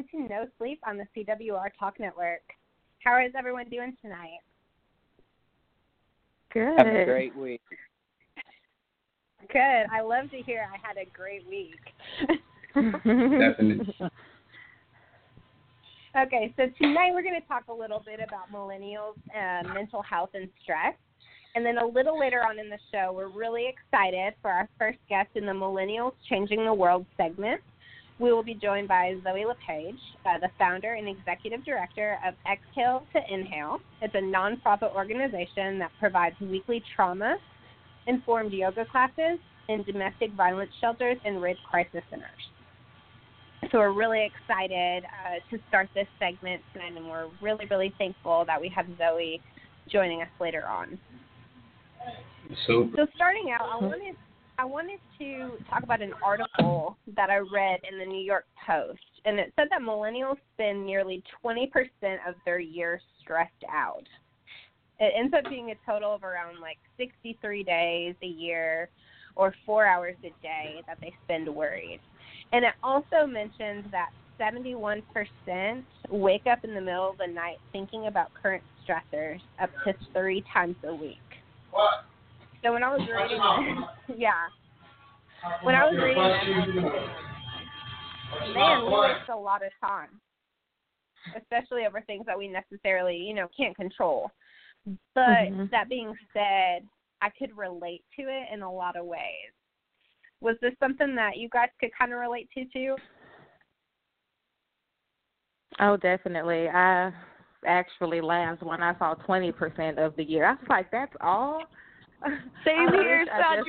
Hey everyone, and welcome to No Sleep on the CWR Talk Network. How is everyone doing tonight? Good. Have a great week. Good. I love to hear I had a great week. Definitely. Okay, so tonight we're going to talk a little bit about millennials, uh, mental health, and stress. And then a little later on in the show, we're really excited for our first guest in the Millennials Changing the World segment. We will be joined by Zoe LePage, uh, the founder and executive director of Exhale to Inhale. It's a nonprofit organization that provides weekly trauma informed yoga classes in domestic violence shelters and rape crisis centers. So we're really excited uh, to start this segment, tonight, and we're really, really thankful that we have Zoe joining us later on. Super. So starting out, I wanted I wanted to talk about an article that I read in the New York Post, and it said that millennials spend nearly 20% of their year stressed out. It ends up being a total of around like 63 days a year or four hours a day that they spend worried. And it also mentions that 71% wake up in the middle of the night thinking about current stressors up to three times a week. So when I was reading this, yeah, when I was reading this, man, we waste a lot of time, especially over things that we necessarily, you know, can't control. But Mhm. that being said, I could relate to it in a lot of ways. Was this something that you guys could kind of relate to too? Oh, definitely. I actually laughed when I saw 20% of the year. I was like, that's all? Same I here, wish I just-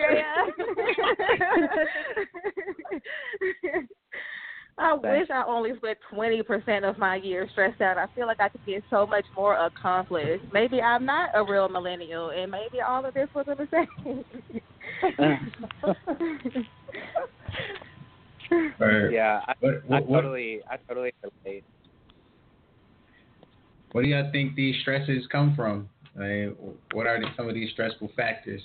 wish I only spent 20% of my year stressed out. I feel like I could get so much more accomplished. Maybe I'm not a real millennial, and maybe all of this was a mistake. Yeah, I, What, I what, what, totally, I totally relate. what do y'all think these stresses come from? Like, what are the, some of these stressful factors?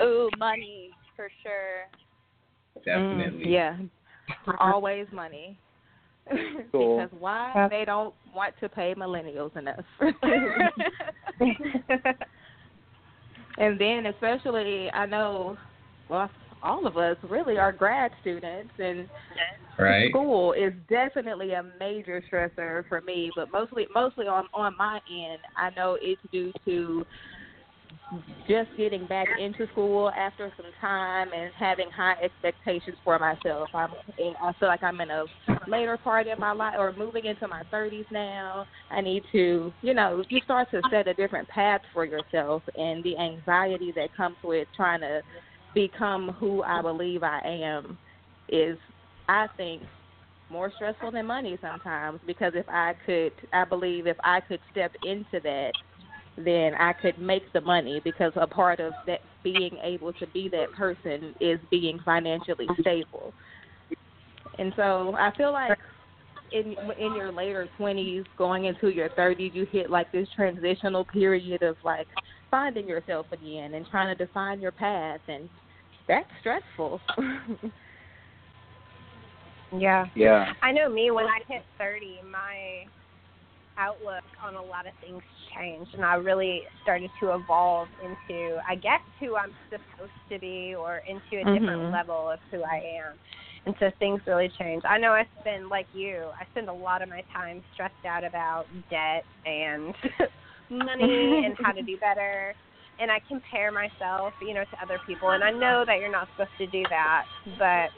Oh, money for sure. Definitely. Mm, yeah, always money. Cool. because why they don't want to pay millennials enough. and then especially I know well all of us really are grad students and Right. school is definitely a major stressor for me, but mostly mostly on on my end, I know it's due to just getting back into school after some time and having high expectations for myself. I'm I feel like I'm in a later part in my life or moving into my 30s now. I need to, you know, you start to set a different path for yourself and the anxiety that comes with trying to become who I believe I am is I think more stressful than money sometimes because if I could I believe if I could step into that then I could make the money because a part of that being able to be that person is being financially stable. And so I feel like in in your later 20s going into your 30s you hit like this transitional period of like finding yourself again and trying to define your path and that's stressful. yeah. Yeah. I know me when I hit 30, my outlook on a lot of things changed and I really started to evolve into I guess who I'm supposed to be or into a different Mhm. level of who I am. And so things really changed. I know I spend like you, I spend a lot of my time stressed out about debt and money and how to do better. And I compare myself, you know, to other people and I know that you're not supposed to do that, but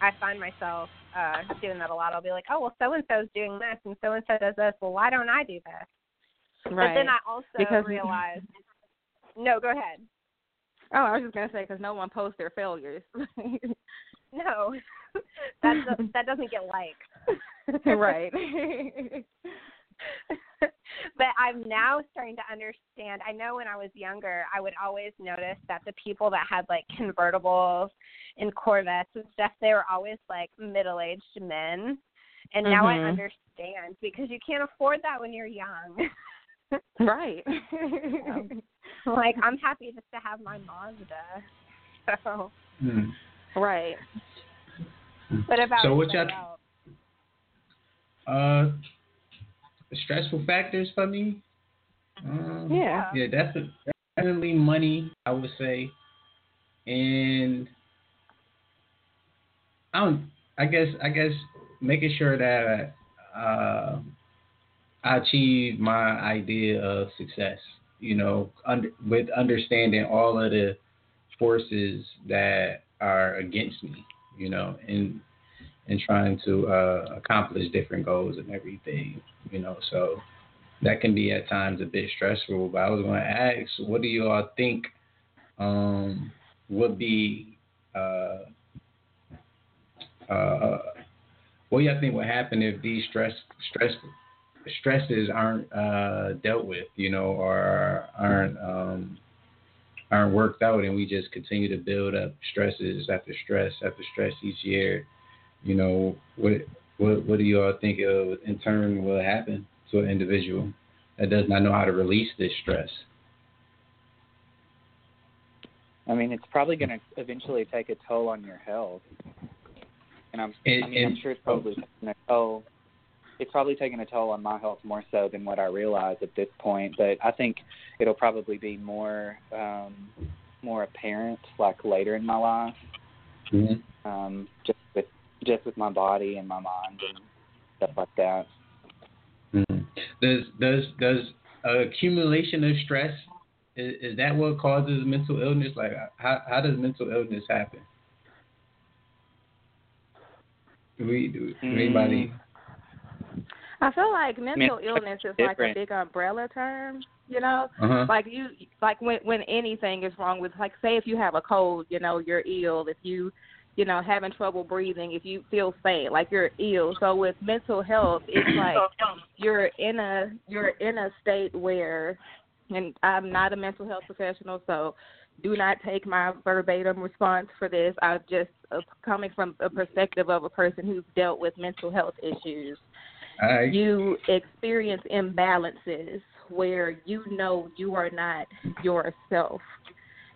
I find myself uh doing that a lot. I'll be like, oh well, so and so's doing this, and so and so does this. Well, why don't I do this? right. But then I also Because- realized. No, go ahead. Oh, I was just gonna say because no one posts their failures. No, that that doesn't get liked. right. but I'm now starting to understand. I know when I was younger, I would always notice that the people that had like convertibles and Corvettes and stuff, they were always like middle-aged men. And now I Mhm. understand because you can't afford that when you're young. right. like I'm happy just to have my Mazda. So Hmm. right. What about So what's y'all- else? Uh, stressful factors for me. Um, Yeah. Yeah, definitely, definitely money. I would say, and I don't. I guess. I guess making sure that uh, I achieve my idea of success. You know, under, with understanding all of the forces that are against me. You know, and and trying to uh, accomplish different goals and everything. You know, so that can be at times a bit stressful. But I was going to ask, what do you all think um, would be uh, uh, what do y'all think would happen if these stress stress stresses aren't uh, dealt with, you know, or aren't um, aren't worked out, and we just continue to build up stresses after stress after stress each year? You know, what what what do you all think of, in turn will happen to an individual that does not know how to release this stress? I mean, it's probably going to eventually take a toll on your health. And I'm, I mean, I'm sure it's probably taking a toll. It's probably taking a toll on my health more so than what I realize at this point. But I think it'll probably be more, um, more apparent like later in my life, Mm-hmm. um, just with just with my body and my mind and stuff like that. Mm-hmm. Does does does accumulation of stress is, is that what causes mental illness? Like how how does mental illness happen? Do we do Mm. anybody? I feel like mental illness is like a big umbrella term, you know? Uh huh. Like you like when when anything is wrong with like say if you have a cold, you know, you're ill, if you you know, having trouble breathing, if you feel faint, like you're ill. So with mental health, it's like you're in a you're in a state where and I'm not a mental health professional, so do not take my verbatim response for this. I'm just uh, coming from a perspective of a person who's dealt with mental health issues I you experience imbalances where you know you are not yourself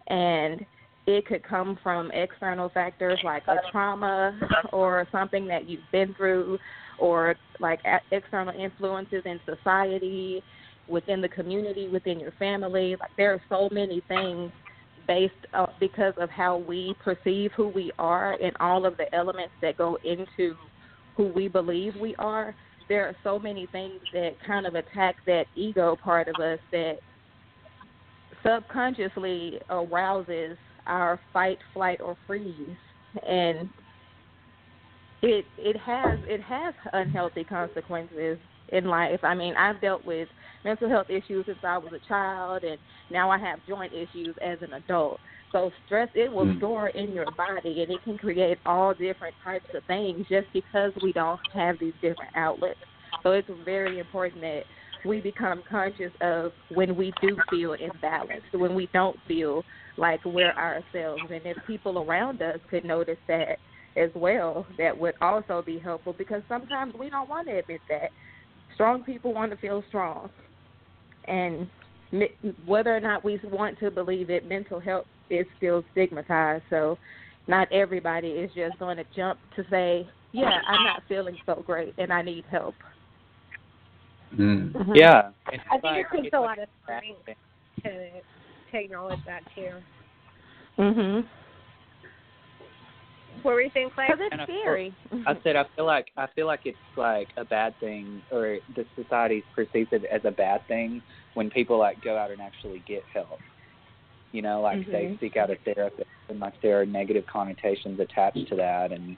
and it could come from external factors like a trauma or something that you've been through or like external influences in society within the community within your family. Like there are so many things based uh, because of how we perceive who we are and all of the elements that go into who we believe we are. There are so many things that kind of attack that ego part of us that subconsciously arouses our fight, flight, or freeze, and it it has it has unhealthy consequences in life. I mean, I've dealt with mental health issues since I was a child, and now I have joint issues as an adult. So stress it will Mm. store in your body, and it can create all different types of things just because we don't have these different outlets. So it's very important that we become conscious of when we do feel imbalanced, when we don't feel like we're ourselves, and if people around us could notice that as well, that would also be helpful because sometimes we don't want to admit that. Strong people want to feel strong, and whether or not we want to believe it, mental health is still stigmatized. So not everybody is just going to jump to say, "Yeah, I'm not feeling so great and I need help." Mm. Mhm. Yeah. And I think like- it takes a lot of strength to to acknowledge that too. Mhm. What were you saying, Clay? Because it's scary. I said I feel like I feel like it's like a bad thing, or the society perceives it as a bad thing when people like go out and actually get help. You know, like they Mhm. seek out a therapist, and like there are negative connotations attached to that, and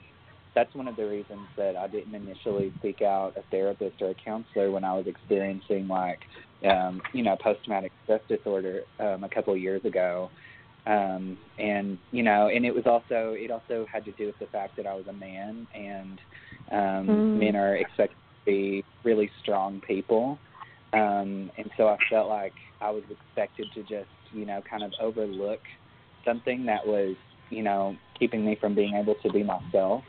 that's one of the reasons that I didn't initially seek out a therapist or a counselor when I was experiencing like, um, you know, post traumatic stress disorder um, a couple of years ago. Um and you know and it was also it also had to do with the fact that I was a man and um Mm. men are expected to be really strong people. Um and so I felt like I was expected to just you know kind of overlook something that was you know keeping me from being able to be myself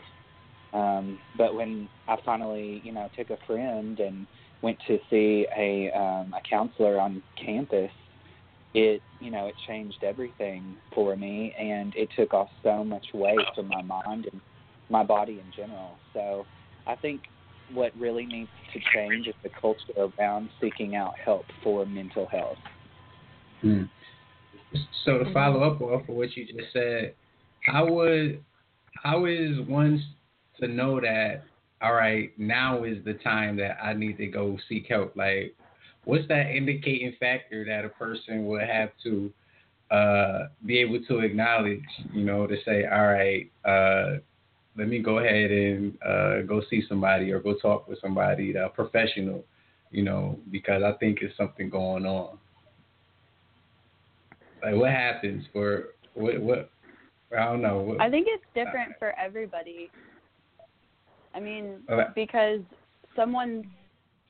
um but when I finally you know took a friend and went to see a um a counselor on campus it you know it changed everything for me and it took off so much weight from my mind and my body in general. So I think what really needs to change is the culture around seeking out help for mental health. Hmm. So to follow up off of what you just said, how would how is one to know that all right now is the time that I need to go seek help? Like, what's that indicating factor that a person would have to uh, be able to acknowledge? You know, to say, all right, uh, let me go ahead and uh, go see somebody or go talk with somebody, a professional. You know, because I think it's something going on. Like, what happens for what what I don't know. I think it's different for everybody. I mean, okay. because someone's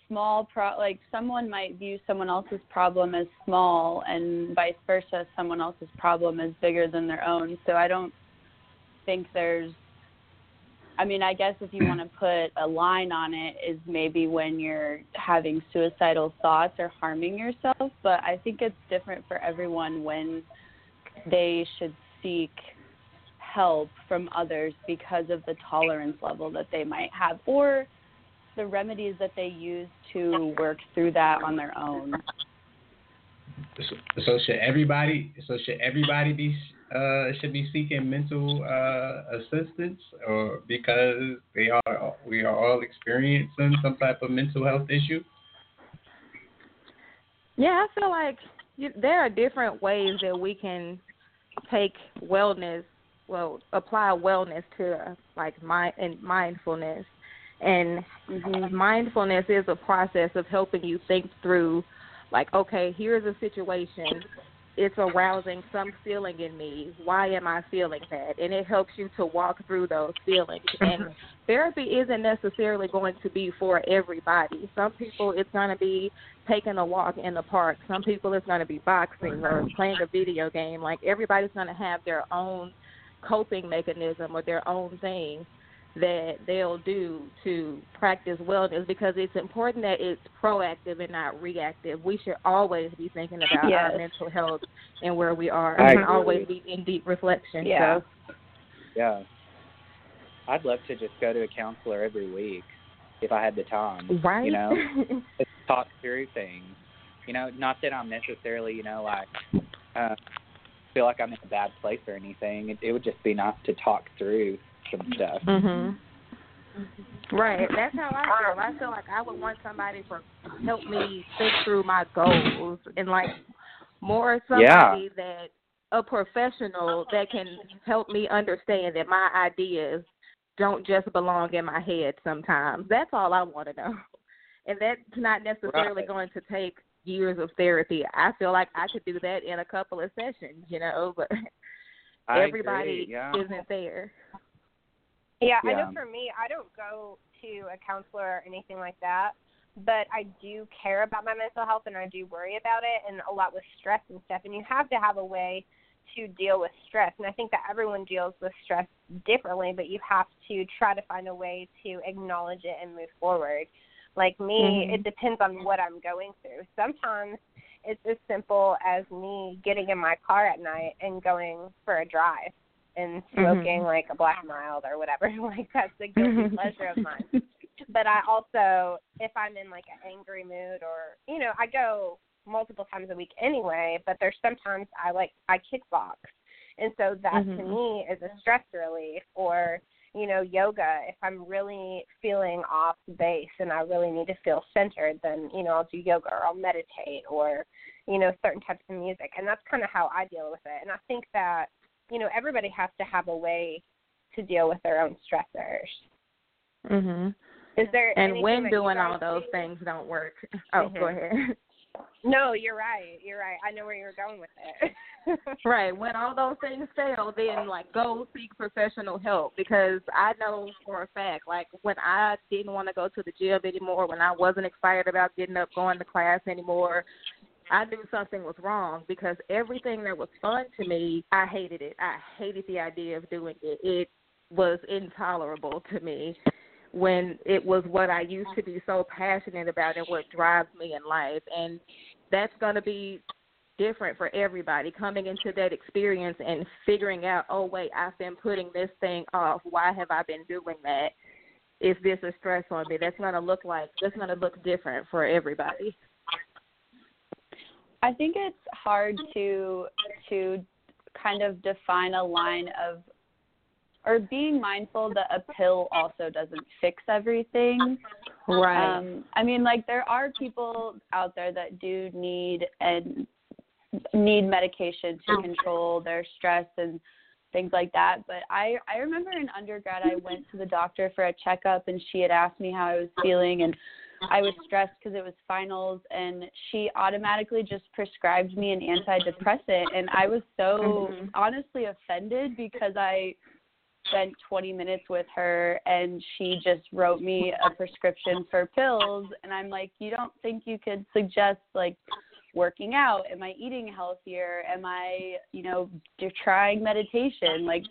small pro like someone might view someone else's problem as small and vice versa someone else's problem is bigger than their own so i don't think there's i mean i guess if you want to put a line on it is maybe when you're having suicidal thoughts or harming yourself but i think it's different for everyone when they should seek help from others because of the tolerance level that they might have or the remedies that they use to work through that on their own. So, so should everybody? So should everybody be uh, should be seeking mental uh, assistance, or because they are we are all experiencing some type of mental health issue? Yeah, I feel like there are different ways that we can take wellness, well, apply wellness to like mind and mindfulness. And mm-hmm. mindfulness is a process of helping you think through, like, okay, here's a situation. It's arousing some feeling in me. Why am I feeling that? And it helps you to walk through those feelings. And therapy isn't necessarily going to be for everybody. Some people, it's going to be taking a walk in the park. Some people, it's going to be boxing or playing a video game. Like, everybody's going to have their own coping mechanism or their own thing that they'll do to practice wellness because it's important that it's proactive and not reactive. We should always be thinking about yes. our mental health and where we are I and always be in deep reflection. Yeah. So. Yeah. I'd love to just go to a counselor every week if I had the time. Right. You know, to talk through things. You know, not that I'm necessarily, you know, like uh, feel like I'm in a bad place or anything. It, it would just be nice to talk through some stuff. Mhm. Right. That's how I feel. I feel like I would want somebody to help me think through my goals and like more somebody yeah. that a professional that can help me understand that my ideas don't just belong in my head sometimes. That's all I want to know. And that's not necessarily right. going to take years of therapy. I feel like I could do that in a couple of sessions, you know, but everybody agree, yeah. isn't there. Yeah, I know for me, I don't go to a counselor or anything like that, but I do care about my mental health and I do worry about it and a lot with stress and stuff. And you have to have a way to deal with stress. And I think that everyone deals with stress differently, but you have to try to find a way to acknowledge it and move forward. Like me, Mhm. it depends on what I'm going through. Sometimes it's as simple as me getting in my car at night and going for a drive and smoking Mhm. like a black mild or whatever. like that's a guilty pleasure of mine. But I also, if I'm in like an angry mood or you know, I go multiple times a week anyway. But there's sometimes I like I kickbox, and so that to Mhm. me is a stress relief. Or you know, yoga. If I'm really feeling off base and I really need to feel centered, then you know I'll do yoga or I'll meditate or you know certain types of music, and that's kind of how I deal with it. And I think that you know everybody has to have a way to deal with their own stressors. Mhm. Is there And when doing all those do? things don't work. Oh, Mhm. go ahead. No, you're right. You're right. I know where you're going with it. right. When all those things fail, then like go seek professional help because I know for a fact, like when I didn't want to go to the gym anymore, when I wasn't excited about getting up, going to class anymore, I knew something was wrong because everything that was fun to me, I hated it. I hated the idea of doing it. It was intolerable to me when it was what I used to be so passionate about and what drives me in life. And that's going to be different for everybody coming into that experience and figuring out, oh wait, I've been putting this thing off. Why have I been doing that? Is this a stress on me? That's gonna look like that's gonna look different for everybody. I think it's hard to to kind of define a line of or being mindful that a pill also doesn't fix everything. Right. Um, I mean, like there are people out there that do need and need medication to control their stress and things like that. But I I remember in undergrad I went to the doctor for a checkup and she had asked me how I was feeling and I was stressed because it was finals and she automatically just prescribed me an antidepressant and I was so Mhm. honestly offended because I spent 20 minutes with her and she just wrote me a prescription for pills. And I'm like you don't think you could suggest like working out? Am I eating healthier? Am I you know you're trying meditation? Like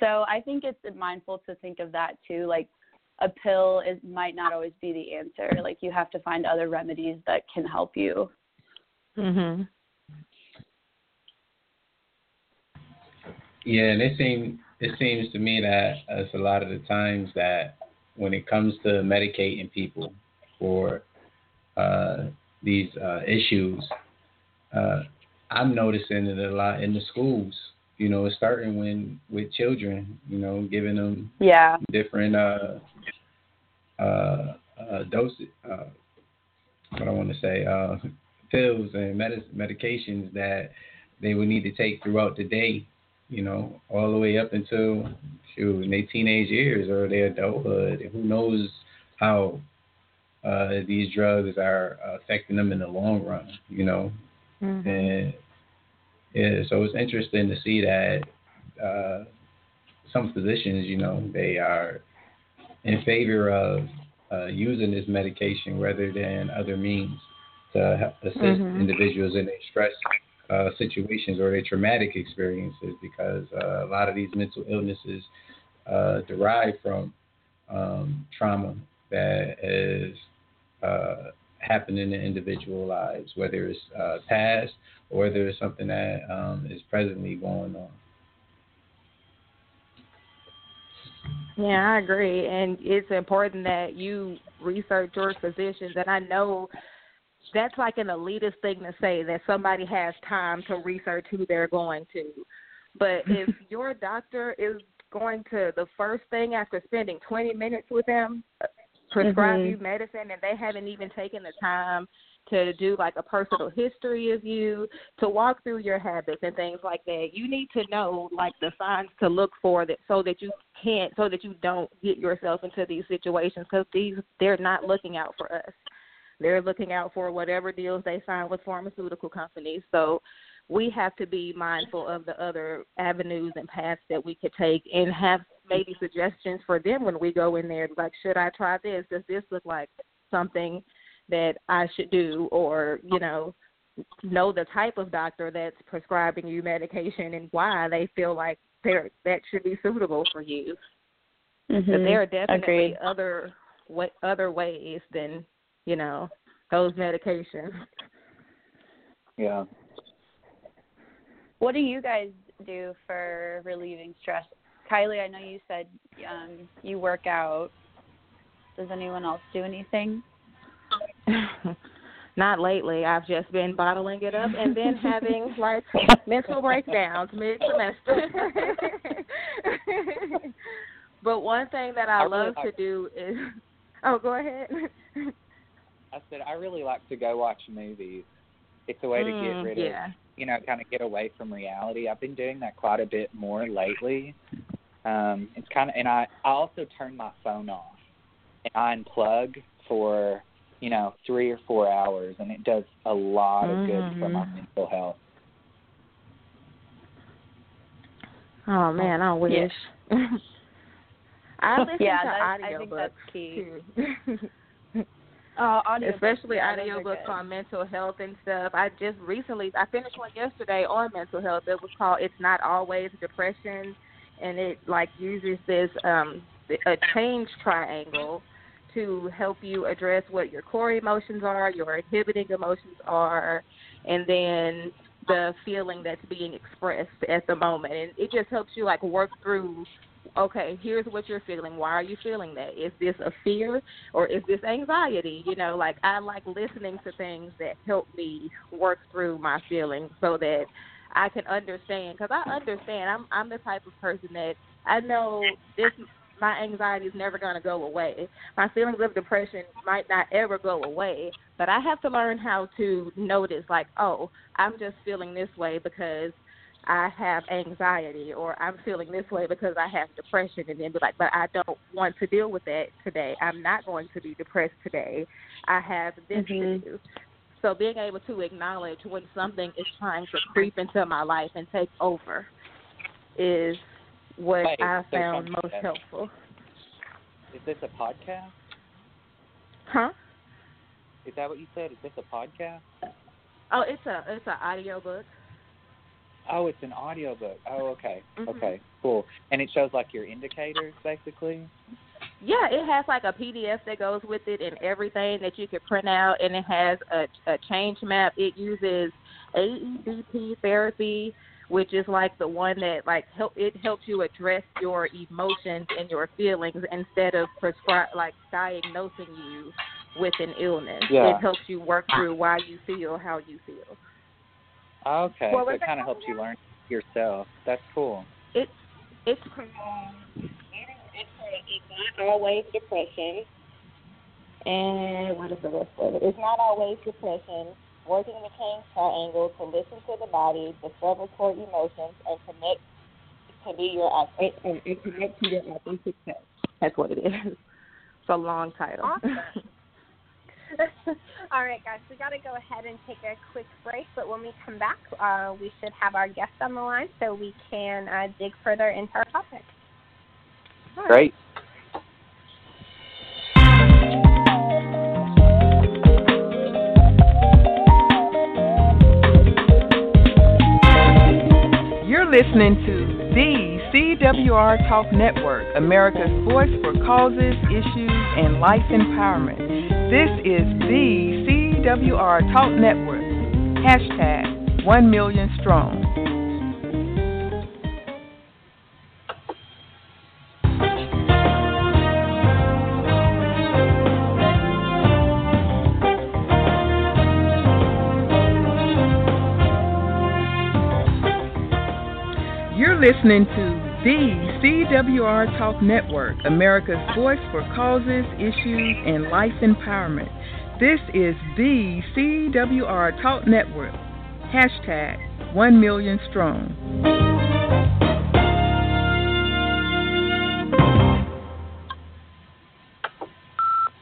so I think it's mindful to think of that too like a pill is might not always be the answer. Like you have to find other remedies that can help you. Mhm. Yeah, and it seems it seems to me that it's a lot of the times that when it comes to medicating people for uh, these uh, issues, uh, I'm noticing it a lot in the schools. You know, it's starting when with children. You know, giving them yeah different uh, uh, uh, doses. Uh, what I want to say, uh, pills and medic- medications that they would need to take throughout the day. You know, all the way up until shoot, in their teenage years or their adulthood. Who knows how uh, these drugs are affecting them in the long run? You know, Mhm. and yeah, so it's interesting to see that uh, some physicians, you know, they are in favor of uh, using this medication rather than other means to help assist Mhm. individuals in their stress uh, situations or their traumatic experiences because uh, a lot of these mental illnesses uh, derive from um, trauma that is uh, happened in individual lives, whether it's uh, past or whether it's something that um, is presently going on. Yeah, I agree, and it's important that you research your physicians. And I know that's like an elitist thing to say that somebody has time to research who they're going to. But if your doctor is going to the first thing after spending 20 minutes with them, uh, prescribe Mhm. you medicine, and they haven't even taken the time to do like a personal history of you, to walk through your habits and things like that. You need to know like the signs to look for that so that you can't so that you don't get yourself into these situations cuz these they're not looking out for us. They're looking out for whatever deals they sign with pharmaceutical companies. So we have to be mindful of the other avenues and paths that we could take and have maybe suggestions for them when we go in there like should I try this? Does this look like something that I should do or, you know, know the type of doctor that's prescribing you medication and why they feel like they're that should be suitable for you. Mhm. there are definitely Agreed. other wa other ways than, you know, those medications. Yeah. What do you guys do for relieving stress? Kylie, I know you said um, you work out. Does anyone else do anything? Not lately. I've just been bottling it up and then having like mental breakdowns mid semester. but one thing that I, I really love to like- do is oh go ahead. I said I really like to go watch movies. It's a way to get Mm, rid yeah. of, you know, kind of get away from reality. I've been doing that quite a bit more lately. Um, it's kind of, and I I also turn my phone off and I unplug for, you know, three or four hours, and it does a lot of good for my Mhm. mental health. Oh man, I wish. I listen Yeah, to that- I think audiobooks that's key. too. Audio Especially yeah, those are audiobooks on mental health and stuff. I just recently I finished one yesterday on mental health. It was called It's Not Always Depression and it like uses this um a change triangle to help you address what your core emotions are, your inhibiting emotions are, and then the feeling that's being expressed at the moment. And it just helps you like work through okay, here's what you're feeling. Why are you feeling that? Is this a fear or is this anxiety? You know, like I like listening to things that help me work through my feelings so that I can understand because I understand. I'm I'm the type of person that I know this my anxiety is never going to go away. My feelings of depression might not ever go away, but I have to learn how to notice like, oh, I'm just feeling this way because I have anxiety or I'm feeling this way because I have depression and then be like, but I don't want to deal with that today. I'm not going to be depressed today. I have this mm-hmm. to do. So being able to acknowledge when something is trying to creep into my life and take over is what Wait, I found most that- helpful. Is this a podcast? Huh? Is that what you said? Is this a podcast? Oh, it's a it's an audio book. Oh, it's an audio book. Oh, okay. Mhm. Okay, cool. And it shows like your indicators, basically. Yeah, it has like a PDF that goes with it and everything that you could print out, and it has a, a change map. It uses AEDP therapy, which is like the one that like help it helps you address your emotions and your feelings instead of prescribe like diagnosing you with an illness. Yeah. It helps you work through why you feel how you feel. Okay, What so it kind of helps you learn yourself. That's cool. It's it's it's it's not always depression. And what is the rest of it? It's not always depression. Working the change triangle to listen to the body, discover core emotions, and connect to be your and, and, and connect to your authentic self. That's what it is. It's a long title. Awesome. All right, guys, we got to go ahead and take a quick break, but when we come back, uh, we should have our guest on the line so we can uh, dig further into our topic. Great. You're listening to the CWR Talk Network, America's voice for causes, issues, and life empowerment. This is the CWR Talk Network. Hashtag 1 million strong. You're listening to the CWR Talk Network, America's voice for causes, issues, and life empowerment. This is the CWR Talk Network. Hashtag 1 million strong.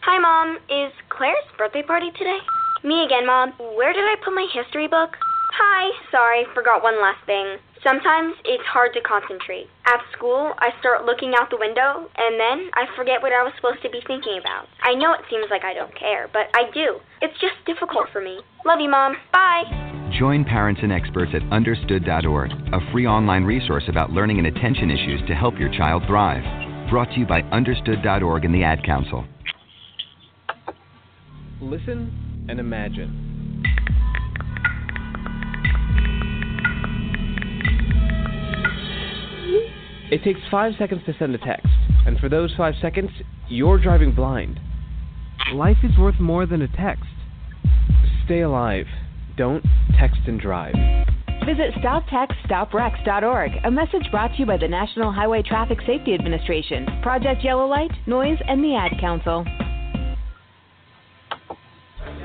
Hi, Mom. Is Claire's birthday party today? Me again, Mom. Where did I put my history book? Hi. Sorry, forgot one last thing. Sometimes it's hard to concentrate. At school, I start looking out the window, and then I forget what I was supposed to be thinking about. I know it seems like I don't care, but I do. It's just difficult for me. Love you, Mom. Bye. Join parents and experts at understood.org, a free online resource about learning and attention issues to help your child thrive. Brought to you by understood.org and the Ad Council. Listen and imagine. It takes five seconds to send a text, and for those five seconds, you're driving blind. Life is worth more than a text. Stay alive. Don't text and drive. Visit StopTextStopWrecks.org, a message brought to you by the National Highway Traffic Safety Administration, Project Yellow Light, Noise, and the Ad Council.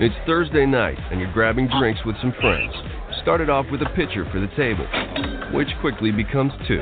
It's Thursday night, and you're grabbing drinks with some friends. Started off with a pitcher for the table, which quickly becomes two.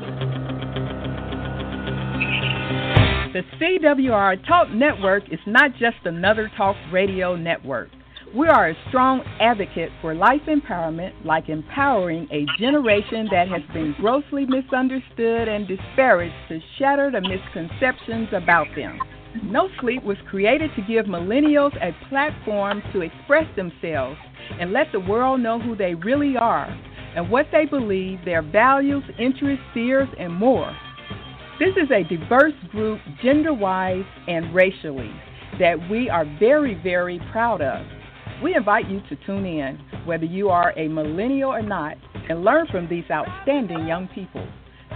The CWR Talk Network is not just another talk radio network. We are a strong advocate for life empowerment, like empowering a generation that has been grossly misunderstood and disparaged to shatter the misconceptions about them. No Sleep was created to give millennials a platform to express themselves and let the world know who they really are and what they believe, their values, interests, fears, and more. This is a diverse group, gender wise and racially, that we are very, very proud of. We invite you to tune in, whether you are a millennial or not, and learn from these outstanding young people.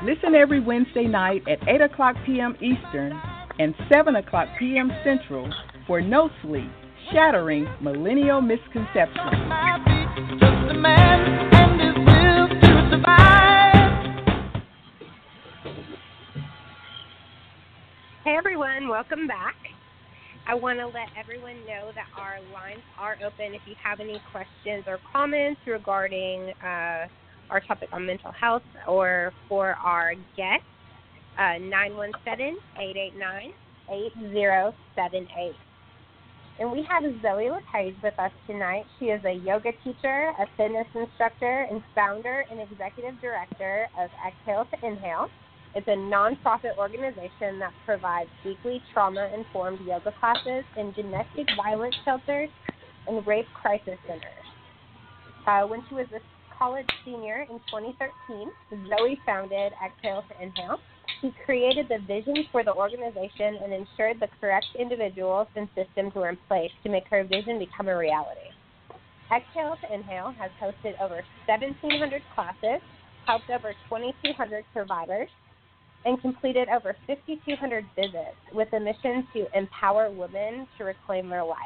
Listen every Wednesday night at 8 o'clock p.m. Eastern and 7 o'clock p.m. Central for No Sleep, Shattering Millennial Misconceptions. Hey everyone, welcome back. I want to let everyone know that our lines are open if you have any questions or comments regarding uh, our topic on mental health or for our guest, uh, 917 889 8078. And we have Zoe LePage with us tonight. She is a yoga teacher, a fitness instructor, and founder and executive director of Exhale to Inhale. It's a nonprofit organization that provides weekly trauma informed yoga classes in domestic violence shelters and rape crisis centers. Uh, when she was a college senior in 2013, Zoe founded Exhale to Inhale. She created the vision for the organization and ensured the correct individuals and systems were in place to make her vision become a reality. Exhale to Inhale has hosted over 1,700 classes, helped over 2,200 survivors, and completed over 5,200 visits with a mission to empower women to reclaim their life.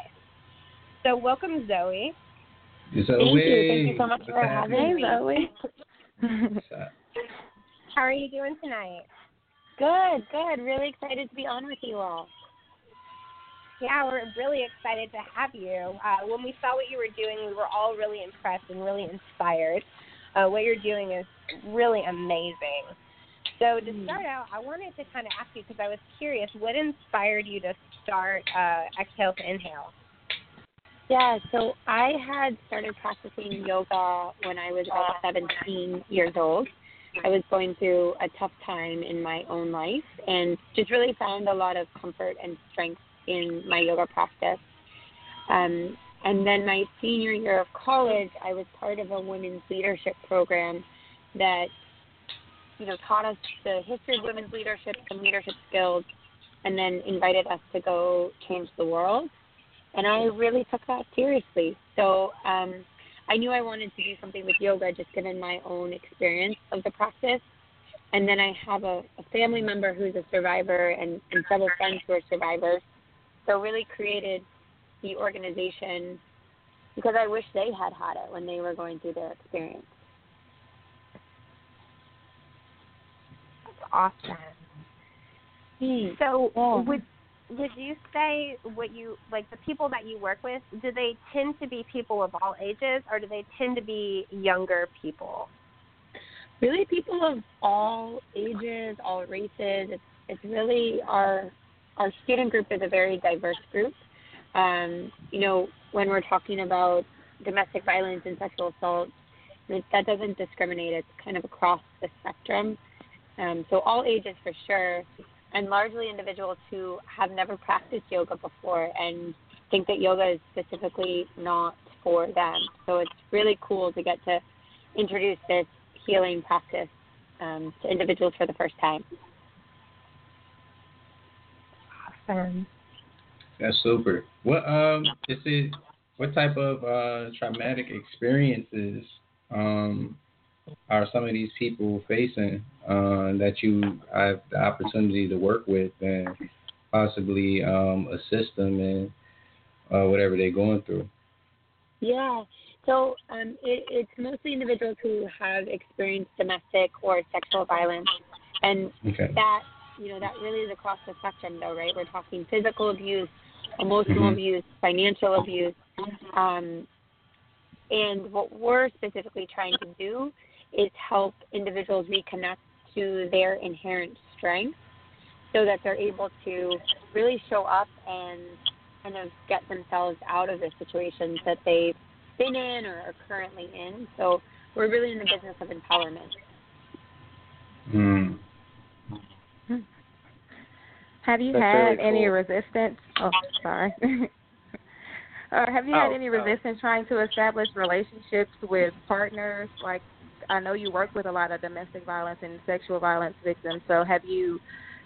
So, welcome, Zoe. Zoe. Thank you. Thank you so much for having me. Zoe. How are you doing tonight? Good, good. Really excited to be on with you all. Yeah, we're really excited to have you. Uh, when we saw what you were doing, we were all really impressed and really inspired. Uh, what you're doing is really amazing. So to start out, I wanted to kind of ask you because I was curious, what inspired you to start uh, Exhale to Inhale? Yeah, so I had started practicing yoga when I was about 17 years old. I was going through a tough time in my own life and just really found a lot of comfort and strength in my yoga practice. Um, and then my senior year of college, I was part of a women's leadership program that you know, taught us the history of women's leadership, some leadership skills, and then invited us to go change the world. And I really took that seriously. So um, I knew I wanted to do something with yoga, just given my own experience of the practice. And then I have a, a family member who's a survivor and, and several friends who are survivors. So really created the organization because I wish they had had it when they were going through their experience. Awesome. So Yeah. would would you say what you like the people that you work with, do they tend to be people of all ages or do they tend to be younger people? Really people of all ages, all races. It's it's really our our student group is a very diverse group. Um, you know, when we're talking about domestic violence and sexual assault, that doesn't discriminate. It's kind of across the spectrum. Um, so all ages for sure, and largely individuals who have never practiced yoga before and think that yoga is specifically not for them. So it's really cool to get to introduce this healing practice um, to individuals for the first time. Awesome. That's super. What um is it? What type of uh, traumatic experiences um, are some of these people facing uh, that you have the opportunity to work with, and possibly um, assist them in uh, whatever they're going through. Yeah. So um, it, it's mostly individuals who have experienced domestic or sexual violence, and Okay. that you know that really is across the spectrum, though, right? We're talking physical abuse, emotional Mhm. abuse, financial abuse, um, and what we're specifically trying to do is help individuals reconnect to their inherent strengths, so that they're able to really show up and kind of get themselves out of the situations that they've been in or are currently in. So we're really in the business of empowerment. Mm. Have you That's had really any cool. resistance? Oh, sorry. or have you had Oh, any oh. resistance trying to establish relationships with partners? Like, I know you work with a lot of domestic violence and sexual violence victims. So, have you?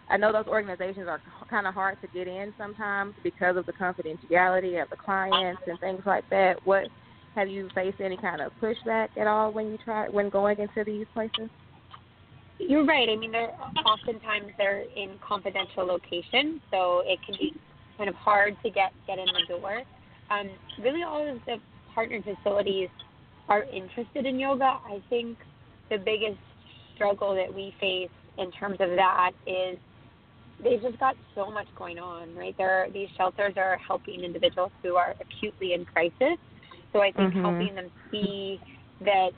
I know those organizations are kind of hard to get in sometimes because of the confidentiality of the clients and things like that. What have you faced any kind of pushback at all when you try when going into these places? You're right. I mean, they're oftentimes they're in confidential locations, so it can be kind of hard to get get in the door. Um, really, all of the partner facilities are interested in yoga. I think the biggest struggle that we face in terms of that is they've just got so much going on, right? There, these shelters are helping individuals who are acutely in crisis. So I think Mhm. helping them see that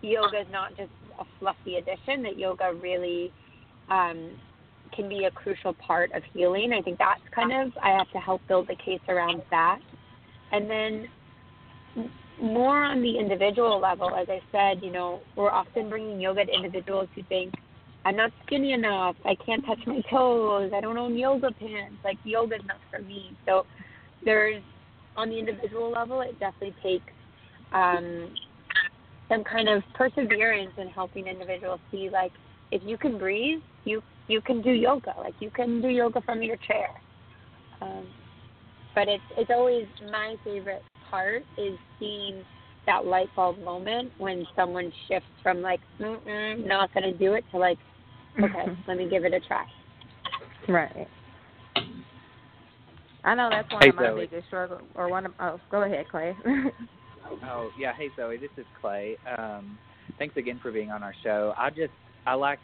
yoga is not just a fluffy addition, that yoga really um, can be a crucial part of healing. I think that's kind of, I have to help build the case around that. And then more on the individual level, as I said, you know, we're often bringing yoga to individuals who think, I'm not skinny enough, I can't touch my toes, I don't own yoga pants, like yoga's not for me. So there's, on the individual level, it definitely takes um, some kind of perseverance in helping individuals see like if you can breathe, you you can do yoga. Like you can do yoga from your chair. Um, but it's it's always my favorite part is seeing that light bulb moment when someone shifts from like Mm-mm, not gonna do it to like okay let me give it a try. Right. I know that's one Hey, of my Zoe. biggest struggles. Or one of oh, go ahead, Clay. Oh yeah, hey Zoe, this is Clay. Um, thanks again for being on our show. I just I like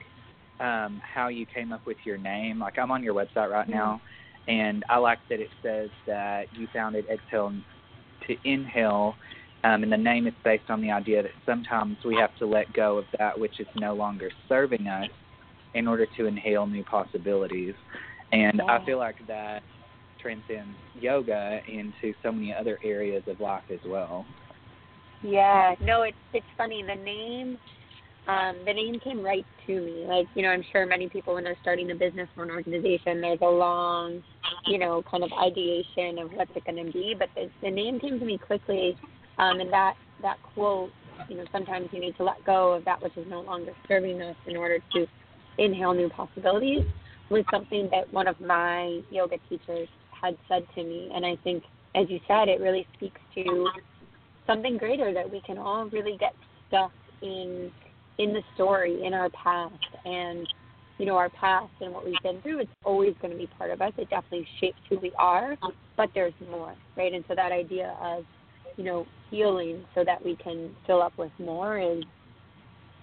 um, how you came up with your name. Like I'm on your website right now, and I like that it says that you founded Exhale to Inhale, um, and the name is based on the idea that sometimes we have to let go of that which is no longer serving us in order to inhale new possibilities. And I feel like that transcends yoga into so many other areas of life as well. Yeah, no, it's it's funny. The name, um, the name came right to me. Like you know, I'm sure many people when they're starting a business or an organization, there's a long, you know, kind of ideation of what's it going to be. But the, the name came to me quickly, um, and that that quote, you know, sometimes you need to let go of that which is no longer serving us in order to inhale new possibilities, was something that one of my yoga teachers had said to me, and I think, as you said, it really speaks to something greater that we can all really get stuck in in the story in our past and you know our past and what we've been through it's always going to be part of us it definitely shapes who we are but there's more right and so that idea of you know healing so that we can fill up with more is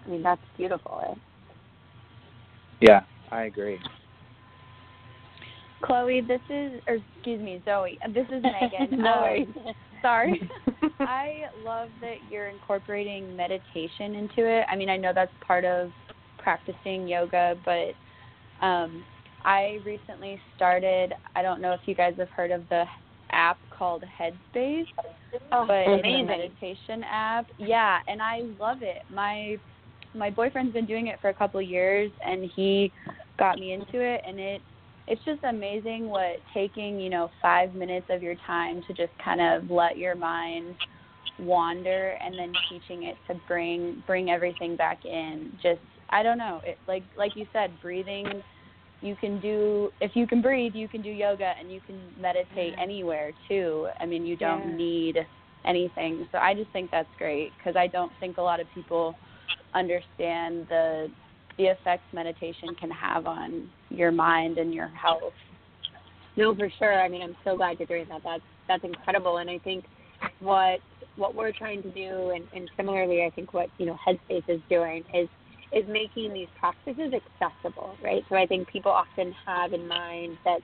i mean that's beautiful eh? Yeah, I agree. Chloe, this is, or excuse me, Zoe. This is Megan. no Um, worries Sorry. I love that you're incorporating meditation into it. I mean, I know that's part of practicing yoga, but um, I recently started. I don't know if you guys have heard of the app called Headspace, oh, but it's a meditation app. Yeah, and I love it. My my boyfriend's been doing it for a couple of years, and he got me into it, and it it's just amazing what taking you know five minutes of your time to just kind of let your mind wander and then teaching it to bring bring everything back in. Just i don't know it like like you said breathing you can do if you can breathe you can do yoga and you can meditate anywhere too. I mean you don't Yeah. need anything. So i just think that's great because i don't think a lot of people understand the the effects meditation can have on your mind and your health No, for sure. I mean, I'm so glad you're doing that. That's that's incredible, and I think what what we're trying to do, and, and similarly, I think what you know Headspace is doing is is making these practices accessible, right? So I think people often have in mind that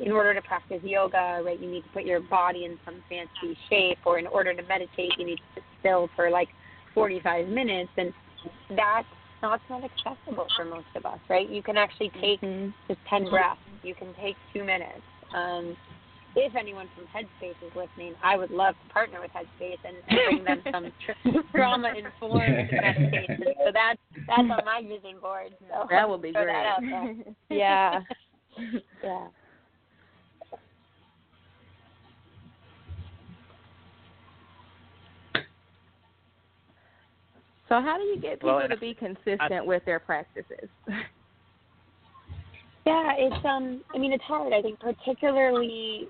in order to practice yoga, right, you need to put your body in some fancy shape, or in order to meditate, you need to sit still for like 45 minutes, and that's not not accessible for most of us, right? You can actually take Mm-hmm. just 10 breaths. You can take two minutes. Um, if anyone from Headspace is listening, I would love to partner with Headspace and, and bring them some trauma informed meditation. So that's that's on my vision board. So That would be great. That out there. Yeah. yeah. So how do you get people Well, to be consistent with their practices? Yeah, it's um I mean it's hard. I think particularly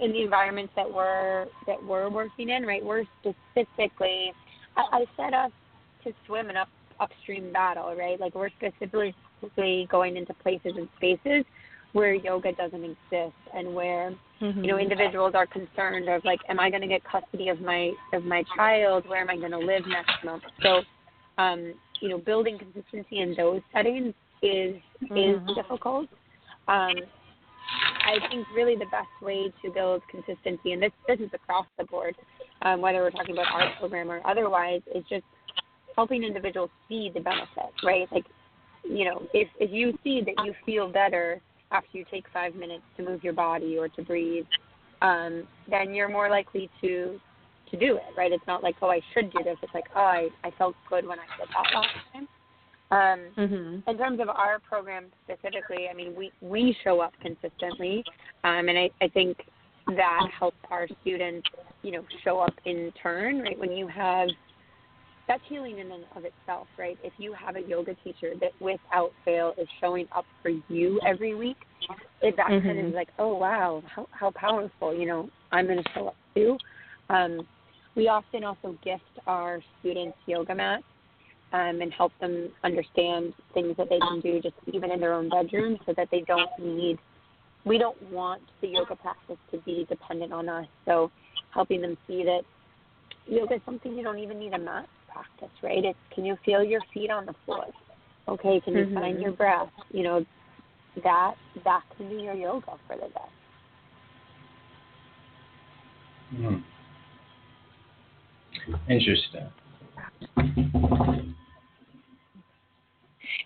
in the environments that we're that we're working in, right? We're specifically I, I set us to swim an up upstream battle, right? Like we're specifically going into places and spaces where yoga doesn't exist and where you know individuals are concerned of like am i going to get custody of my of my child? Where am i going to live next month? So um you know building consistency in those settings is is Mhm. difficult. Um i think really the best way to build consistency and this this is across the board um whether we're talking about our program or otherwise is just helping individuals see the benefits right? Like you know if if you see that you feel better after you take five minutes to move your body or to breathe, um, then you're more likely to to do it, right? It's not like, oh, I should do this. It's like, oh, I, I felt good when I did that last time. Um, mm-hmm. in terms of our program specifically, I mean, we we show up consistently, um, and I, I think that helps our students, you know, show up in turn, right? When you have that's healing in and of itself, right? If you have a yoga teacher that without fail is showing up for you every week, it that kind of is like, oh wow, how how powerful, you know, I'm going to show up too. Um, we often also gift our students yoga mats um, and help them understand things that they can do just even in their own bedroom, so that they don't need. We don't want the yoga practice to be dependent on us. So helping them see that yoga is something you don't even need a mat practice, right? It's can you feel your feet on the floor? Okay, can you find your breath? You know, that that can be your yoga for the day. Hmm. Interesting.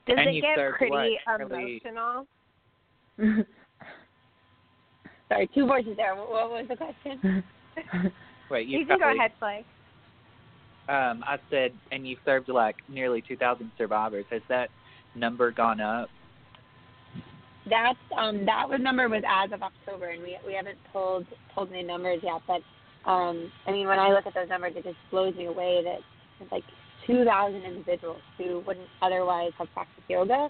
Does And it get pretty what? Really- emotional? Sorry, two voices there. What, what was the question? Wait, you, You can go ahead, Clay. Um, I said, and you've served like nearly 2,000 survivors. Has that number gone up? That's um that was number was as of October, and we we haven't pulled pulled any numbers yet. But um I mean, when I look at those numbers, it just blows me away that it's like 2,000 individuals who wouldn't otherwise have practiced yoga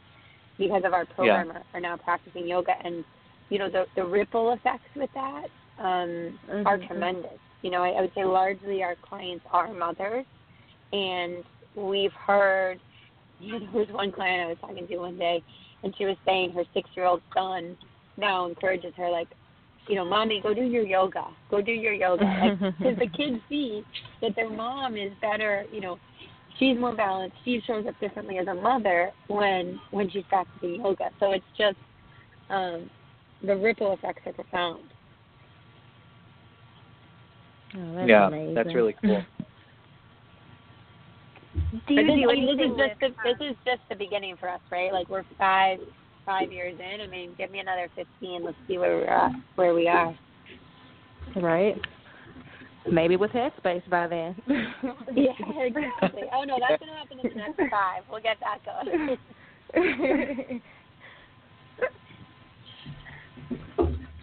because of our program are, are now practicing yoga, and you know the the ripple effects with that um are Mhm. tremendous. You know, I, I would say largely our clients are mothers, and we've heard. You know, there was one client I was talking to one day, and she was saying her six-year-old son now encourages her, like, you know, mommy, go do your yoga, go do your yoga, because the kids see that their mom is better. You know, she's more balanced. She shows up differently as a mother when when she's practicing yoga. So it's just um, the ripple effects are profound. Oh, that's yeah, amazing. that's really cool. Do you this, do I this is anything just the, this um, is just the beginning for us, right? Like we're five five years in. I mean, give me another fifteen. Let's see where we're at, where we are. Right. Maybe with Headspace by then. Yeah, exactly. Oh no, that's gonna happen in the next five. We'll get that going.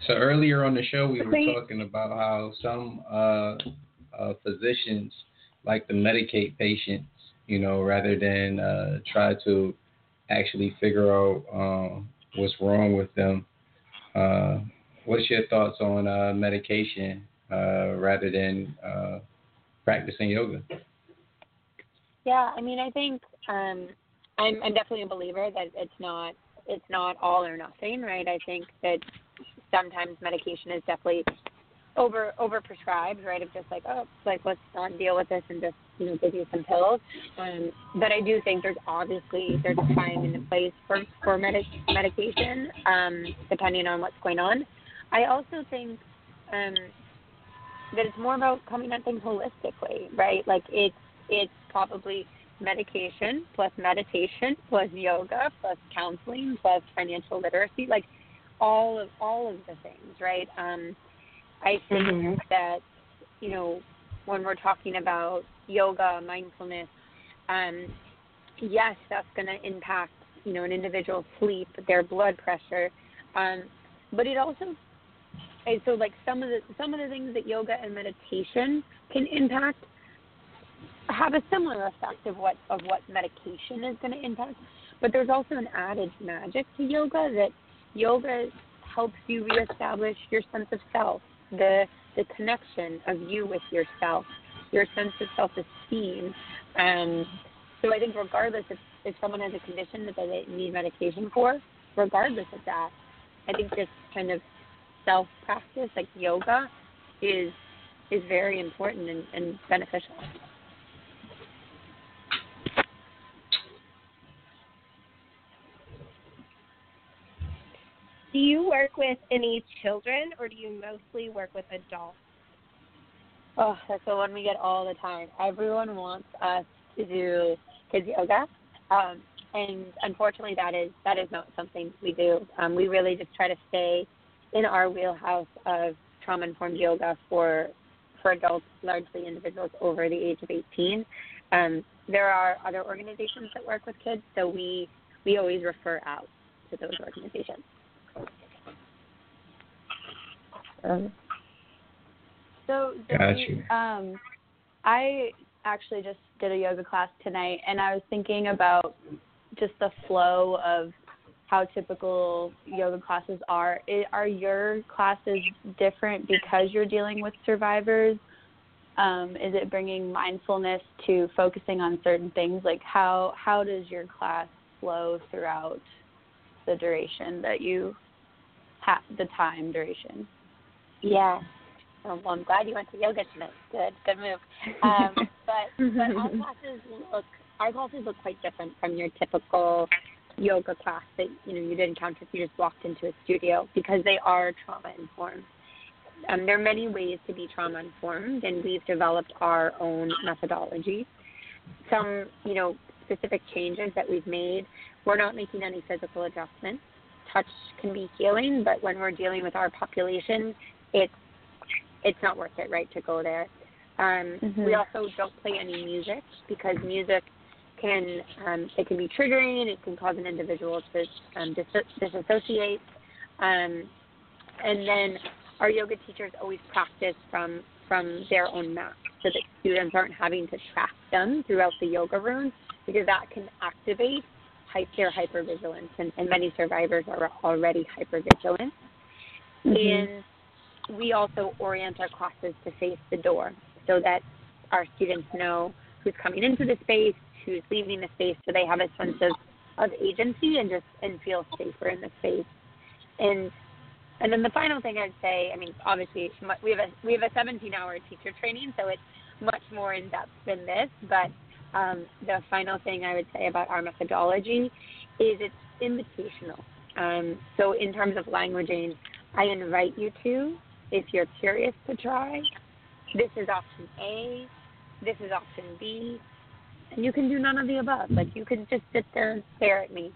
So earlier on the show, we were talking about how some uh, uh, physicians like to medicate patients, you know, rather than uh, try to actually figure out um, what's wrong with them. Uh, what's your thoughts on uh, medication uh, rather than uh, practicing yoga? Yeah, I mean, I think um, I'm, I'm definitely a believer that it's not it's not all or nothing, right? I think that sometimes medication is definitely over over prescribed, right? Of just like, oh, like let's not deal with this and just you know give you some pills. Um, but I do think there's obviously there's a time and a place for for medic medication, um, depending on what's going on. I also think um, that it's more about coming at things holistically, right? Like it's it's probably medication plus meditation plus yoga plus counseling plus financial literacy, like all of all of the things, right? Um, I think Mm-hmm. that you know when we're talking about yoga, mindfulness, um, yes, that's going to impact you know an individual's sleep, their blood pressure, um, but it also and so like some of the some of the things that yoga and meditation can impact have a similar effect of what of what medication is going to impact. But there's also an added magic to yoga that yoga helps you reestablish your sense of self, the the connection of you with yourself, your sense of self esteem. Um, so I think regardless if, if someone has a condition that they need medication for, regardless of that, I think this kind of self practice like yoga is is very important and, and beneficial. Do you work with any children or do you mostly work with adults? Oh, that's the one we get all the time. Everyone wants us to do kids yoga, um, and unfortunately, that is that is not something we do. Um, we really just try to stay in our wheelhouse of trauma informed yoga for for adults, largely individuals over the age of 18. Um, there are other organizations that work with kids, so we we always refer out to those organizations. So, Zoe, um, I actually just did a yoga class tonight, and I was thinking about just the flow of how typical yoga classes are. I are your classes different because you're dealing with survivors? Um, is it bringing mindfulness to focusing on certain things? Like how how does your class flow throughout the duration that you have the time duration? Yeah. Um, well, I'm glad you went to yoga tonight. Good, good move. Um, but but our classes look our classes look quite different from your typical yoga class that you know you did encounter if you just walked into a studio because they are trauma informed. Um, there are many ways to be trauma informed, and we've developed our own methodology. Some you know specific changes that we've made. We're not making any physical adjustments. Touch can be healing, but when we're dealing with our population, it's it's not worth it, right, to go there. Um, Mhm. We also don't play any music because music can um, it can be triggering. It can cause an individual to um, dis- disassociate. Um, and then our yoga teachers always practice from from their own mat, so that students aren't having to track them throughout the yoga room because that can activate their hypervigilance, and, and many survivors are already hypervigilant. And we also orient our classes to face the door so that our students know who's coming into the space, who's leaving the space, so they have a sense of, of agency and just and feel safer in the space. And and then the final thing I'd say, I mean, obviously we have a we have a 17-hour teacher training, so it's much more in depth than this. But um, the final thing I would say about our methodology is it's invitational. Um, so in terms of languaging, I invite you to, if you're curious to try, this is option A, this is option B, and you can do none of the above. Like you can just sit there and stare at me.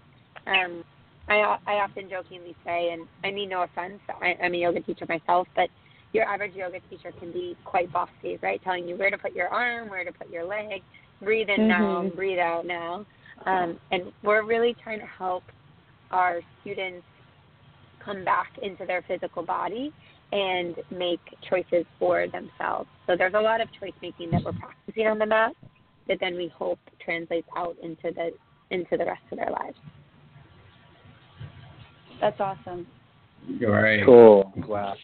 Um, I I often jokingly say, and I mean no offense, I, I'm a yoga teacher myself, but your average yoga teacher can be quite bossy, right? Telling you where to put your arm, where to put your leg, breathe in now, Mhm. breathe out now. Um, and we're really trying to help our students come back into their physical body and make choices for themselves. So there's a lot of choice making that we're practicing on the mat that then we hope translates out into the into the rest of their lives. That's awesome. You're right. Cool. Wow.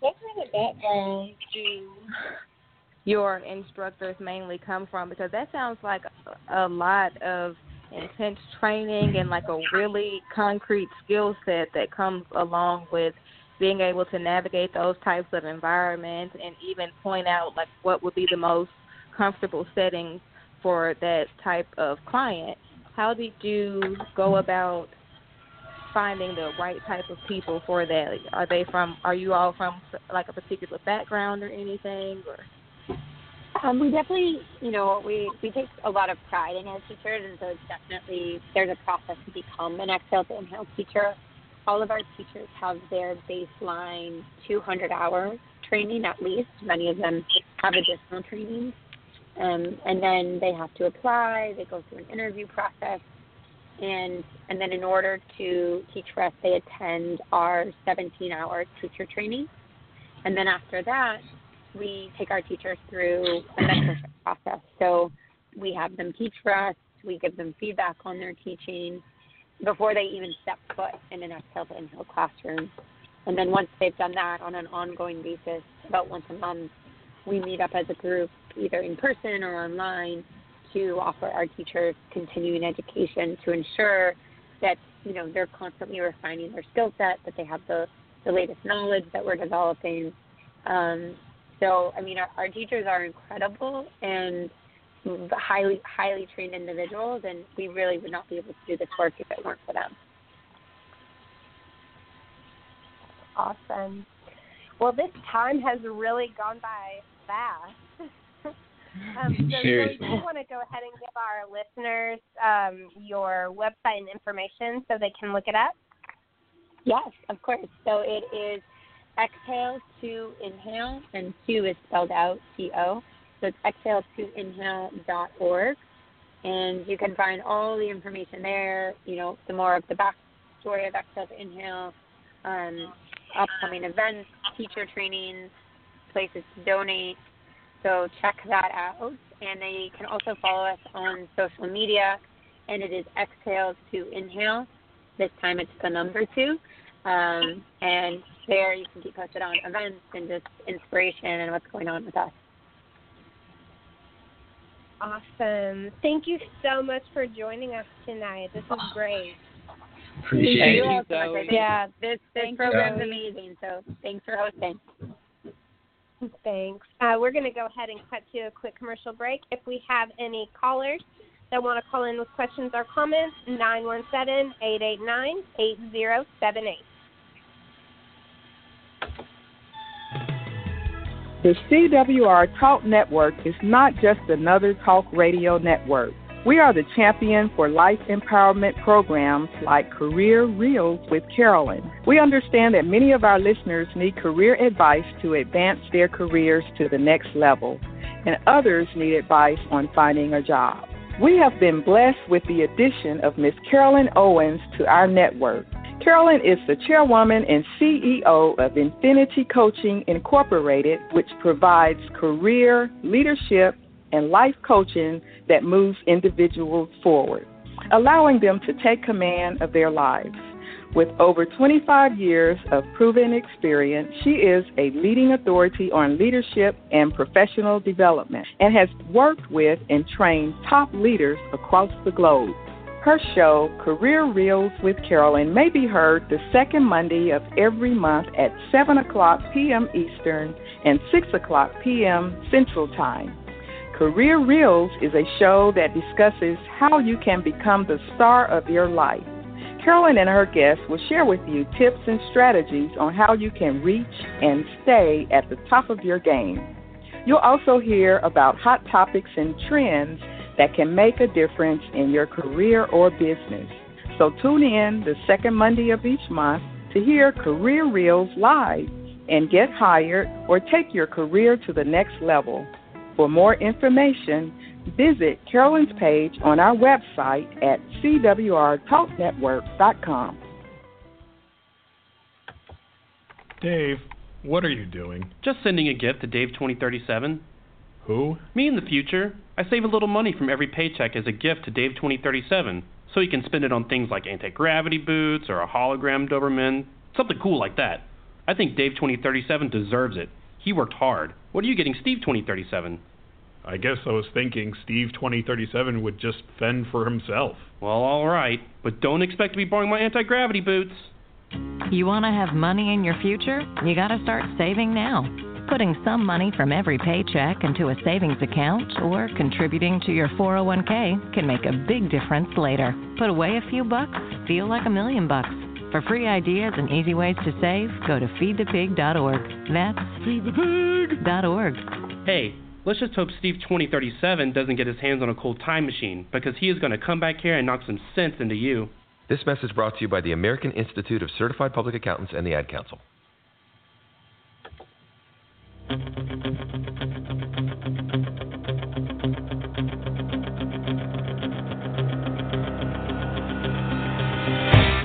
What kind of background do your instructors mainly come from? Because that sounds like a, a lot of intense training and like a really concrete skill set that comes along with being able to navigate those types of environments and even point out like what would be the most comfortable settings for that type of client. How did you go about finding the right type of people for that? Are they from? Are you all from like a particular background or anything? Or um, we definitely, you know, we we take a lot of pride in our teachers, and so it's definitely there's a process to become an Exhale to Inhale teacher. All of our teachers have their baseline 200 hour training at least. Many of them have additional training, um, and then they have to apply. They go through an interview process, and and then in order to teach for us, they attend our 17 hour teacher training, and then after that we take our teachers through a mentorship process. So we have them teach for us, we give them feedback on their teaching before they even step foot in an Exhale to Inhale classroom. And then once they've done that on an ongoing basis, about once a month, we meet up as a group, either in person or online, to offer our teachers continuing education to ensure that you know they're constantly refining their skill set, that they have the the latest knowledge that we're developing, um, so, I mean, our, our teachers are incredible and highly, highly trained individuals, and we really would not be able to do this work if it weren't for them. Awesome. Well, this time has really gone by fast. um, so, Seriously. so you want to go ahead and give our listeners um, your website and information so they can look it up? Yes, of course. So it is exhale to inhale, and two is spelled out T O. So it's exhale to inhale.org. And you can find all the information there, you know, the more of the backstory of Exhale to Inhale, um, upcoming events, teacher trainings, places to donate. So check that out. And they can also follow us on social media, and it is Exhale to Inhale. This time it's the number two. Um, and there you can keep posted on events and just inspiration and what's going on with us. Awesome. Thank you so much for joining us tonight. This was great. Appreciate You're you, welcome. I Yeah, This this Thank program's you. amazing. So thanks for hosting. Thanks. Uh, we're going to go ahead and cut to a quick commercial break. If we have any callers that want to call in with questions or comments, 917 889 8078. The CWR Talk Network is not just another talk radio network. We are the champion for life empowerment programs like Career Reels with Carolyn. We understand that many of our listeners need career advice to advance their careers to the next level, and others need advice on finding a job. We have been blessed with the addition of Miss Carolyn Owens to our network. Carolyn is the chairwoman and CEO of Infinity Coaching Incorporated, which provides career, leadership, and life coaching that moves individuals forward, allowing them to take command of their lives. With over 25 years of proven experience, she is a leading authority on leadership and professional development and has worked with and trained top leaders across the globe. Her show, Career Reels with Carolyn, may be heard the second Monday of every month at 7 o'clock p.m. Eastern and 6 o'clock p.m. Central Time. Career Reels is a show that discusses how you can become the star of your life. Carolyn and her guests will share with you tips and strategies on how you can reach and stay at the top of your game. You'll also hear about hot topics and trends that can make a difference in your career or business. So tune in the second Monday of each month to hear Career Reels live and get hired or take your career to the next level. For more information, visit Carolyn's page on our website at cwrtalknetwork.com. Dave, what are you doing? Just sending a gift to Dave 2037. Who? Me in the future. I save a little money from every paycheck as a gift to Dave 2037, so he can spend it on things like anti gravity boots or a hologram Doberman, something cool like that. I think Dave 2037 deserves it. He worked hard. What are you getting Steve 2037? I guess I was thinking Steve 2037 would just fend for himself. Well, all right, but don't expect to be borrowing my anti gravity boots. You want to have money in your future? You got to start saving now. Putting some money from every paycheck into a savings account or contributing to your 401k can make a big difference later. Put away a few bucks, feel like a million bucks. For free ideas and easy ways to save, go to feedthepig.org. That's feedthepig.org. Hey, let's just hope Steve 2037 doesn't get his hands on a cold time machine because he is going to come back here and knock some sense into you. This message brought to you by the American Institute of Certified Public Accountants and the Ad Council.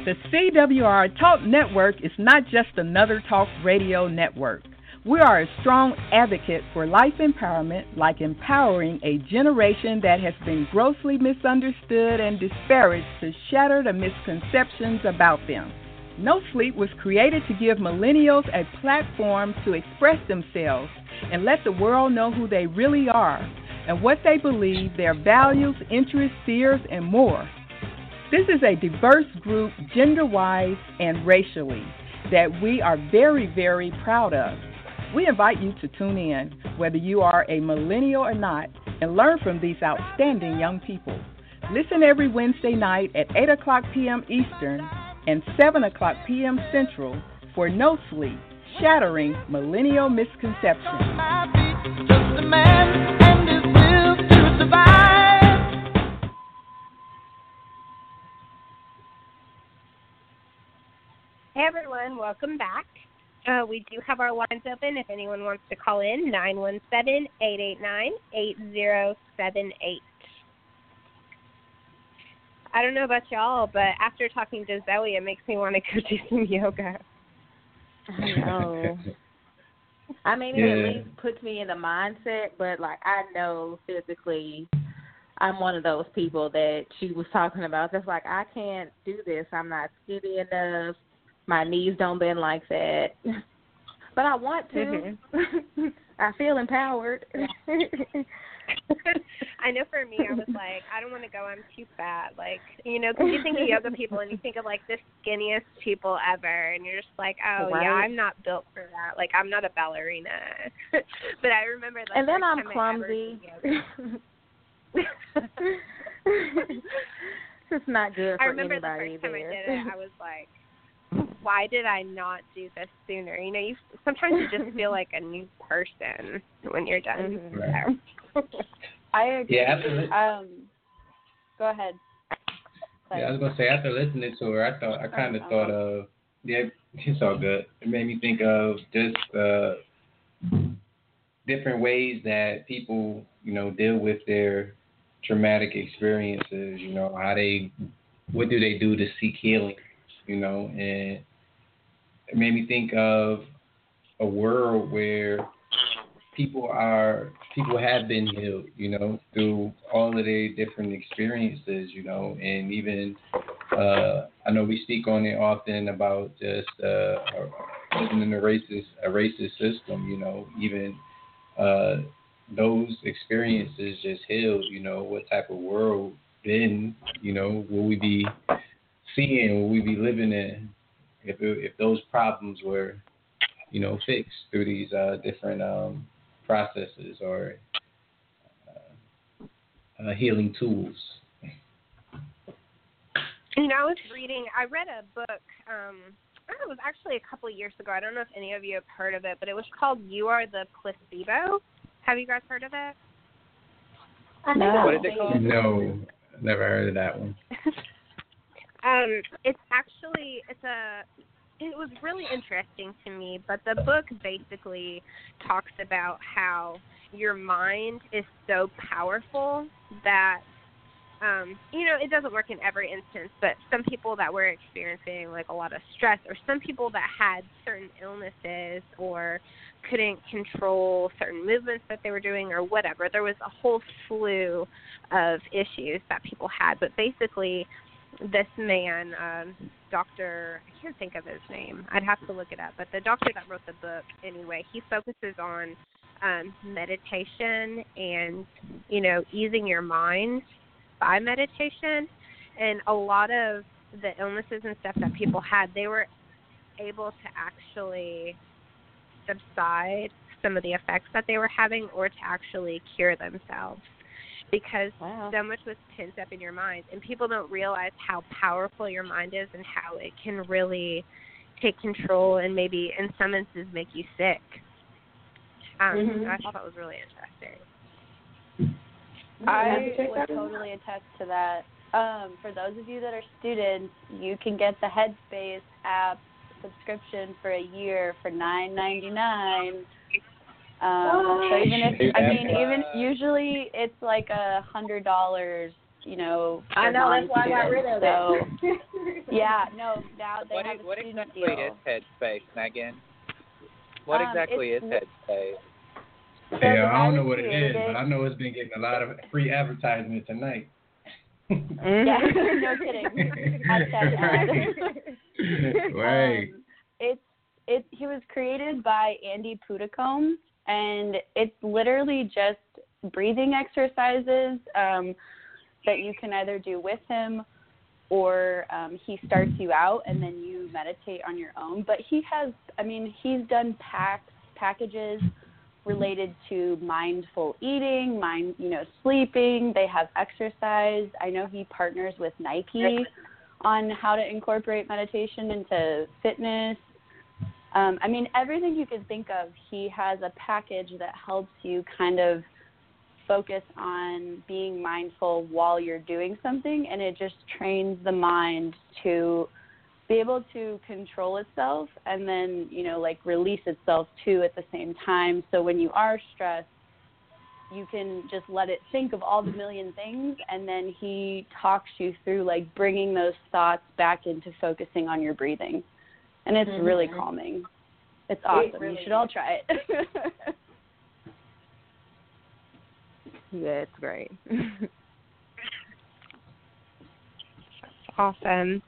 The CWR Talk Network is not just another talk radio network. We are a strong advocate for life empowerment, like empowering a generation that has been grossly misunderstood and disparaged to shatter the misconceptions about them. No Sleep was created to give millennials a platform to express themselves and let the world know who they really are and what they believe, their values, interests, fears, and more. This is a diverse group, gender wise and racially, that we are very, very proud of. We invite you to tune in, whether you are a millennial or not, and learn from these outstanding young people. Listen every Wednesday night at 8 o'clock p.m. Eastern and 7 o'clock p.m. Central for No Sleep, Shattering Millennial Misconceptions. Hey everyone, welcome back. Uh, we do have our lines open if anyone wants to call in, 917 889 8078. I don't know about y'all, but after talking to Zoe, it makes me want to go do some yoga. I know. I mean, it Yeah. at least puts me in the mindset, but like I know physically, I'm one of those people that she was talking about. That's like I can't do this. I'm not skinny enough. My knees don't bend like that. But I want to. Mm-hmm. I feel empowered. I know for me, I was like, I don't want to go. I'm too fat. Like, you know, because you think of yoga people and you think of like the skinniest people ever, and you're just like, oh yeah, I'm not built for that. Like, I'm not a ballerina. but I remember the and then I'm time I ever clumsy. it's not good for I remember anybody the first time I did it, I was like, why did I not do this sooner? You know, you sometimes you just feel like a new person when you're done. Mhm. I agree. Yeah, absolutely. Um, go ahead. Yeah, I was gonna say after listening to her, I thought I kind of Oh, thought of yeah, it's all good. It made me think of just uh, different ways that people, you know, deal with their traumatic experiences. You know, how they, what do they do to seek healing? You know, and it made me think of a world where people are people have been healed, you know, through all of their different experiences, you know, and even uh I know we speak on it often about just uh living in a racist a racist system, you know, even uh those experiences just healed, you know, what type of world then, you know, will we be seeing, will we be living in if if those problems were, you know, fixed through these uh different um processes or uh, uh, healing tools. You know, I was reading. I read a book. Um, I don't know, it was actually a couple of years ago. I don't know if any of you have heard of it, but it was called "You Are the Placebo." Have you guys heard of it? No. What is it called? No, never heard of that one. Um, it's actually it's a it was really interesting to me, but the book basically talks about how your mind is so powerful that um, you know, it doesn't work in every instance, but some people that were experiencing like a lot of stress or some people that had certain illnesses or couldn't control certain movements that they were doing or whatever. There was a whole slew of issues that people had, but basically this man, um, Doctor, I can't think of his name. I'd have to look it up. But the doctor that wrote the book, anyway, he focuses on um, meditation and you know easing your mind by meditation, and a lot of the illnesses and stuff that people had, they were able to actually subside some of the effects that they were having or to actually cure themselves because wow. so much was pent up in your mind and people don't realize how powerful your mind is and how it can really take control and maybe in some instances make you sick um Mhm. i thought that was really interesting I would totally attest to that. Um, for those of you that are students, you can get the Headspace app subscription for a year for nine ninety nine. Um, so even if I mean even usually it's like a hundred dollars, you know. For I know, that's why I got rid of non-students. it. Yeah, no, now they What, have is, a what student exactly deal. is Headspace, Megan? What Um, exactly is it's- Headspace? Yeah, I don't know what it is, but I know it's been getting a lot of free advertisement tonight. Yeah, no kidding. Right. Um, it's it. He was created by Andy Puddicombe, and it's literally just breathing exercises um, that you can either do with him or um, he starts you out and then you meditate on your own. But he has, I mean, he's done packs packages related to mindful eating, mind, you know, sleeping. They have exercise. I know he partners with Nike on how to incorporate meditation into fitness. Um, I mean, everything you can think of, he has a package that helps you kind of focus on being mindful while you're doing something, and it just trains the mind to be able to control itself and then, you know, like release itself too at the same time. So when you are stressed, you can just let it think of all the million things and then he talks you through like bringing those thoughts back into focusing on your breathing and it's really Mhm. calming. It's awesome. Really you should all try it. Yeah, it's great. awesome.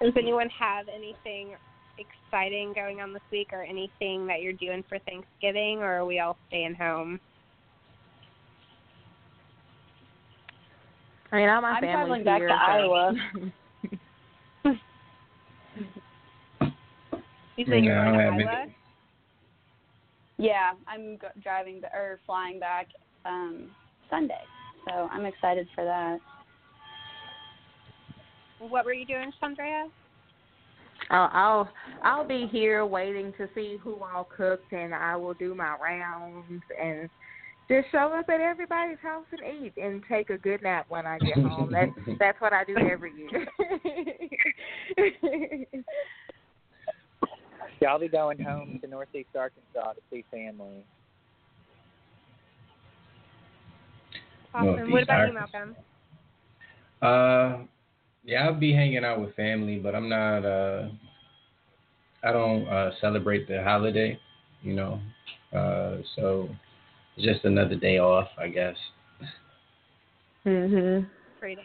Does anyone have anything exciting going on this week or anything that you're doing for thanksgiving or are we all staying home? I mean, all my I'm family's traveling back here, to so- Iowa. you say you're Yeah, going to Iowa. Yeah, I'm go- driving b- or flying back um sunday so i'm excited for that what were you doing chandrea I'll, I'll I'll be here waiting to see who all cooked, and I will do my rounds and just show up at everybody's house and eat and take a good nap when I get home. That's that's what I do every year. Yeah, I'll be going home to Northeast Arkansas to see family. awesome Northeast what about you malcolm Uh, yeah, I'll be hanging out with family, but I'm not. Uh, I don't uh, celebrate the holiday, you know. Uh, so it's just another day off, I guess. mhm. free to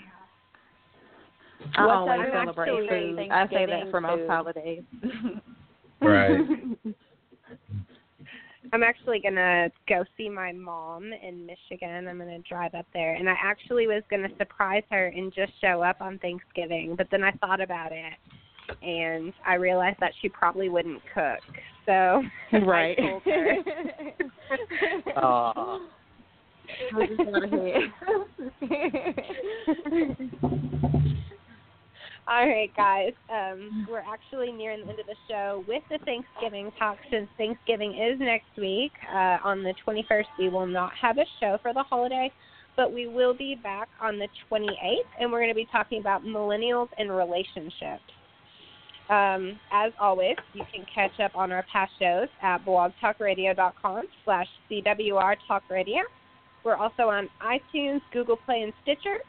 I always celebrate favorite food. I say that for most holidays. Right. I'm actually gonna go see my mom in Michigan. I'm gonna drive up there, and I actually was gonna surprise her and just show up on Thanksgiving, but then I thought about it, and I realized that she probably wouldn't cook. So Right. I told her. Aw. I just went ahead. All right, guys. Um, we're actually nearing the end of the show with the Thanksgiving talk. Since Thanksgiving is next week, uh, on the 21st, we will not have a show for the holiday, but we will be back on the 28th, and we're going to be talking about millennials and relationships. Um, as always, you can catch up on our past shows at blogtalkradio.com slash CWR Talk Radio. We're also on iTunes, Google Play, and Stitcher.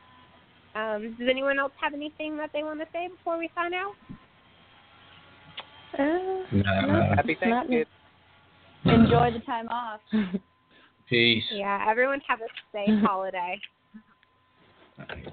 Um, does anyone else have anything that they want to say before we sign out? Nah. Happy Thanksgiving. enjoy the time off Peace. Yeah, everyone have a safe holiday. All right.